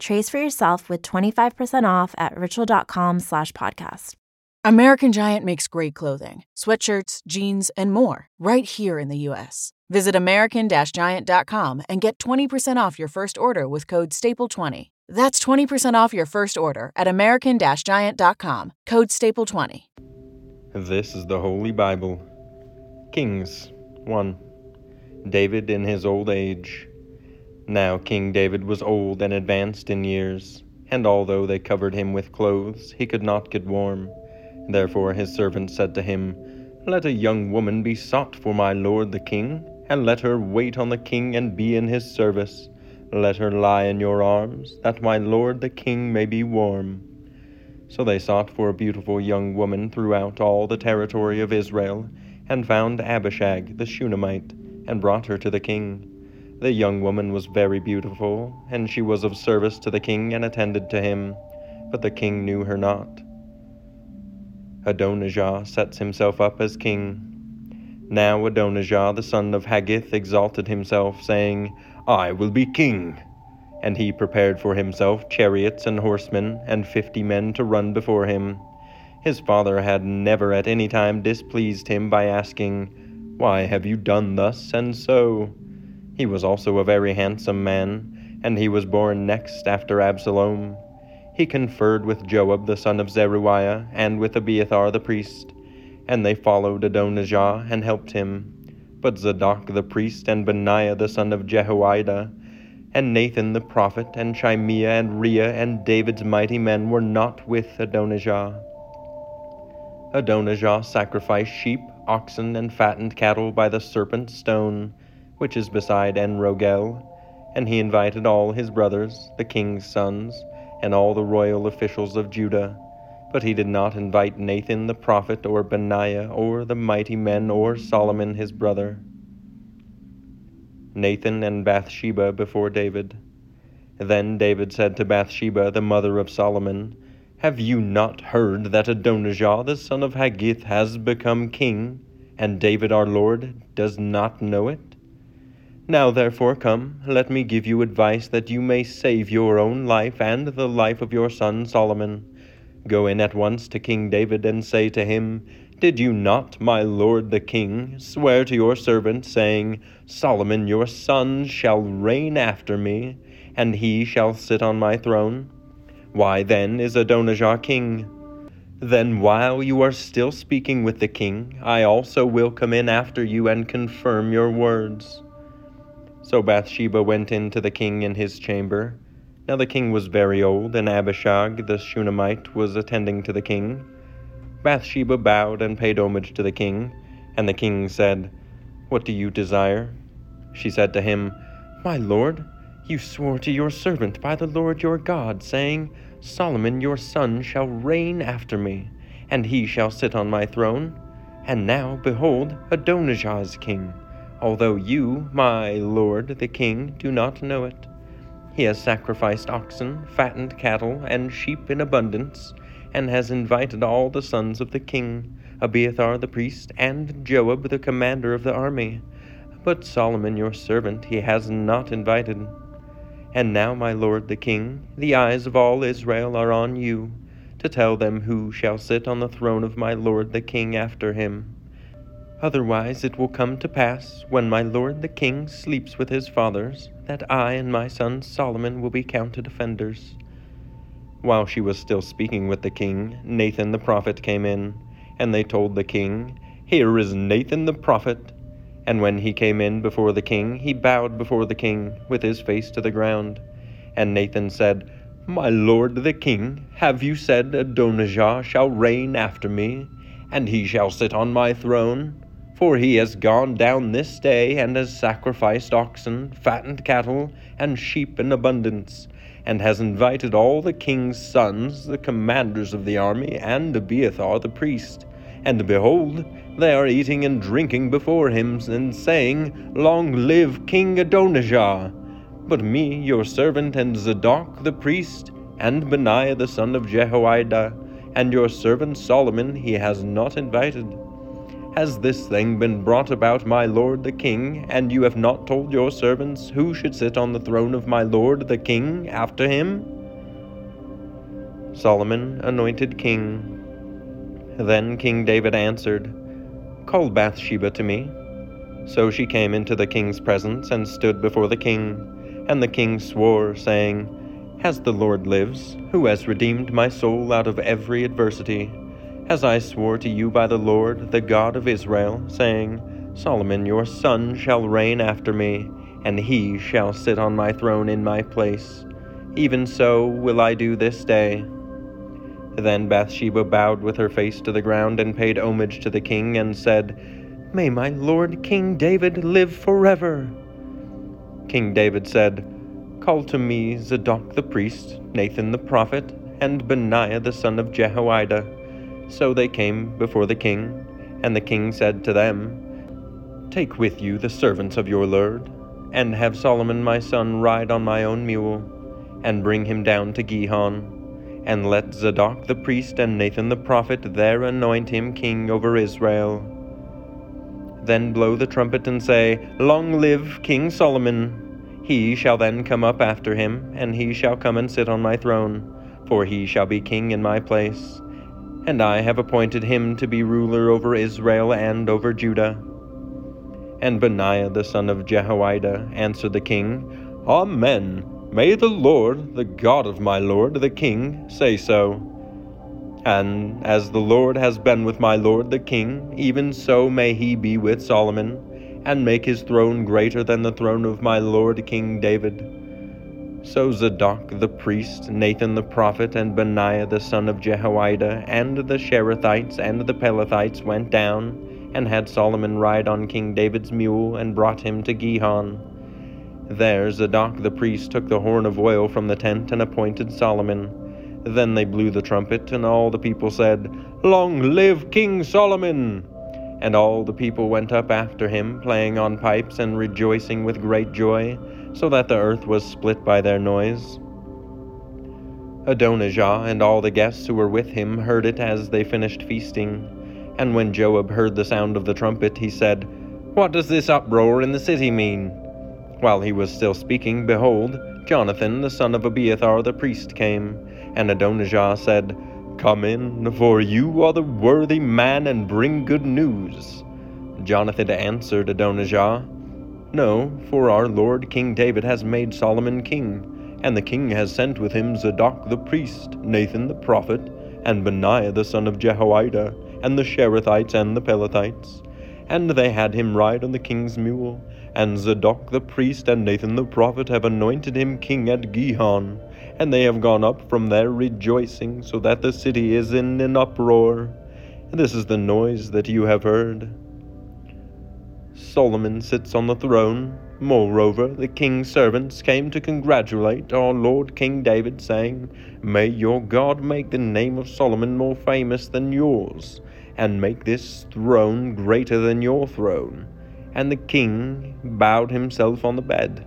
Trace for yourself with 25% off at ritual.com slash podcast. American Giant makes great clothing, sweatshirts, jeans, and more right here in the U.S. Visit American-Giant.com and get 20% off your first order with code STAPLE20. That's 20% off your first order at American-Giant.com, code STAPLE20. This is the Holy Bible. Kings 1. David in his old age. Now King David was old and advanced in years, and although they covered him with clothes, he could not get warm. Therefore his servant said to him, Let a young woman be sought for my lord the king, and let her wait on the king and be in his service. Let her lie in your arms, that my lord the king may be warm. So they sought for a beautiful young woman throughout all the territory of Israel, and found Abishag the Shunammite, and brought her to the king. The young woman was very beautiful, and she was of service to the king and attended to him, but the king knew her not. Adonijah sets himself up as king. Now Adonijah the son of Haggith exalted himself, saying, I will be king. And he prepared for himself chariots and horsemen, and fifty men to run before him. His father had never at any time displeased him by asking, Why have you done thus and so? He was also a very handsome man, and he was born next after Absalom. He conferred with Joab the son of Zeruiah, and with Abiathar the priest, and they followed Adonijah and helped him. But Zadok the priest, and Benaiah the son of Jehoiada, and Nathan the prophet, and Shimei, and Rei, and David's mighty men were not with Adonijah. Adonijah sacrificed sheep, oxen, and fattened cattle by the serpent stone, which is beside Enrogel, and he invited all his brothers, the king's sons, and all the royal officials of Judah. But he did not invite Nathan the prophet, or Benaiah, or the mighty men, or Solomon his brother. Nathan and Bathsheba before David. Then David said to Bathsheba, the mother of Solomon, have you not heard that Adonijah the son of Haggith has become king, and David our Lord does not know it? Now therefore come, let me give you advice that you may save your own life and the life of your son Solomon. Go in at once to King David and say to him, Did you not, my lord the king, swear to your servant, saying, Solomon your son shall reign after me, and he shall sit on my throne? Why then is Adonijah king? Then while you are still speaking with the king, I also will come in after you and confirm your words. So Bathsheba went in to the king in his chamber. Now the king was very old, and Abishag the Shunammite was attending to the king. Bathsheba bowed and paid homage to the king, and the king said, What do you desire? She said to him, My lord, you swore to your servant by the Lord your God, saying, Solomon your son shall reign after me, and he shall sit on my throne. And now, behold, Adonijah is king, although you, my lord the king, do not know it. He has sacrificed oxen, fattened cattle, and sheep in abundance, and has invited all the sons of the king, Abiathar the priest, and Joab the commander of the army. But Solomon your servant he has not invited. And now, my lord the king, the eyes of all Israel are on you, to tell them who shall sit on the throne of my lord the king after him. Otherwise it will come to pass, when my lord the king sleeps with his fathers, that I and my son Solomon will be counted offenders. While she was still speaking with the king, Nathan the prophet came in, and they told the king, Here is Nathan the prophet. And when he came in before the king, he bowed before the king, with his face to the ground. And Nathan said, My lord the king, have you said Adonijah shall reign after me, and he shall sit on my throne? For he has gone down this day, and has sacrificed oxen, fattened cattle, and sheep in abundance, and has invited all the king's sons, the commanders of the army, and Abiathar the priest. And behold, they are eating and drinking before him, and saying, Long live King Adonijah! But me, your servant, and Zadok the priest, and Benaiah the son of Jehoiada, and your servant Solomon he has not invited. Has this thing been brought about, my lord the king, and you have not told your servants who should sit on the throne of my lord the king after him? Solomon anointed king. Then King David answered, Call Bathsheba to me. So she came into the king's presence and stood before the king. And the king swore, saying, As the Lord lives, who has redeemed my soul out of every adversity, as I swore to you by the Lord, the God of Israel, saying, Solomon your son shall reign after me, and he shall sit on my throne in my place. Even so will I do this day. Then Bathsheba bowed with her face to the ground and paid homage to the king, and said, May my lord King David live forever. King David said, Call to me Zadok the priest, Nathan the prophet, and Benaiah the son of Jehoiada so they came before the king, and the king said to them, Take with you the servants of your lord, and have Solomon my son ride on my own mule, and bring him down to Gihon, and let Zadok the priest and Nathan the prophet there anoint him king over Israel. Then blow the trumpet and say, Long live King Solomon! He shall then come up after him, and he shall come and sit on my throne, for he shall be king in my place and I have appointed him to be ruler over Israel and over Judah. And Benaiah the son of Jehoiada answered the king, Amen. May the Lord, the God of my lord the king, say so. And as the Lord has been with my lord the king, even so may he be with Solomon, and make his throne greater than the throne of my lord King David. So Zadok the priest, Nathan the prophet, and Benaiah the son of Jehoiada, and the Cherethites and the Pelethites went down, and had Solomon ride on King David's mule, and brought him to Gihon. There Zadok the priest took the horn of oil from the tent, and appointed Solomon. Then they blew the trumpet, and all the people said, Long live King Solomon! And all the people went up after him, playing on pipes and rejoicing with great joy so that the earth was split by their noise. Adonijah and all the guests who were with him heard it as they finished feasting. And when Joab heard the sound of the trumpet, he said, What does this uproar in the city mean? While he was still speaking, behold, Jonathan the son of Abiathar the priest came, and Adonijah said, Come in, for you are the worthy man, and bring good news. Jonathan answered Adonijah, no, for our Lord King David has made Solomon king, and the king has sent with him Zadok the priest, Nathan the prophet, and Benaiah the son of Jehoiada, and the Cherethites and the Pelethites. And they had him ride on the king's mule, and Zadok the priest and Nathan the prophet have anointed him king at Gihon, and they have gone up from there rejoicing, so that the city is in an uproar. And This is the noise that you have heard. Solomon sits on the throne. Moreover, the king's servants came to congratulate our Lord King David, saying, May your God make the name of Solomon more famous than yours, and make this throne greater than your throne. And the king bowed himself on the bed.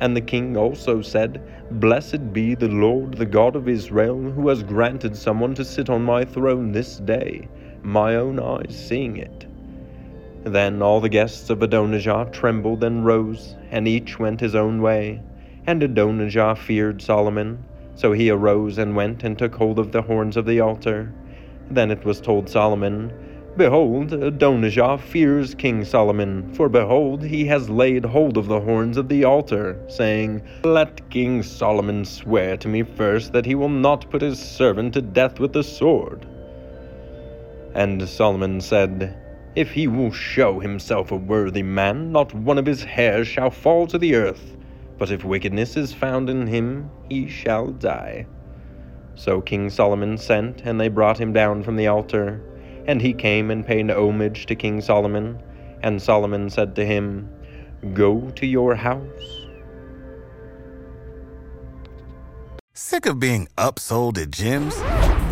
And the king also said, Blessed be the Lord, the God of Israel, who has granted someone to sit on my throne this day, my own eyes seeing it. Then all the guests of Adonijah trembled and rose, and each went his own way. And Adonijah feared Solomon. So he arose and went and took hold of the horns of the altar. Then it was told Solomon, Behold, Adonijah fears King Solomon, for behold, he has laid hold of the horns of the altar, saying, Let King Solomon swear to me first that he will not put his servant to death with the sword. And Solomon said, if he will show himself a worthy man, not one of his hairs shall fall to the earth. But if wickedness is found in him, he shall die. So King Solomon sent, and they brought him down from the altar. And he came and paid homage to King Solomon. And Solomon said to him, Go to your house. Sick of being upsold at gyms?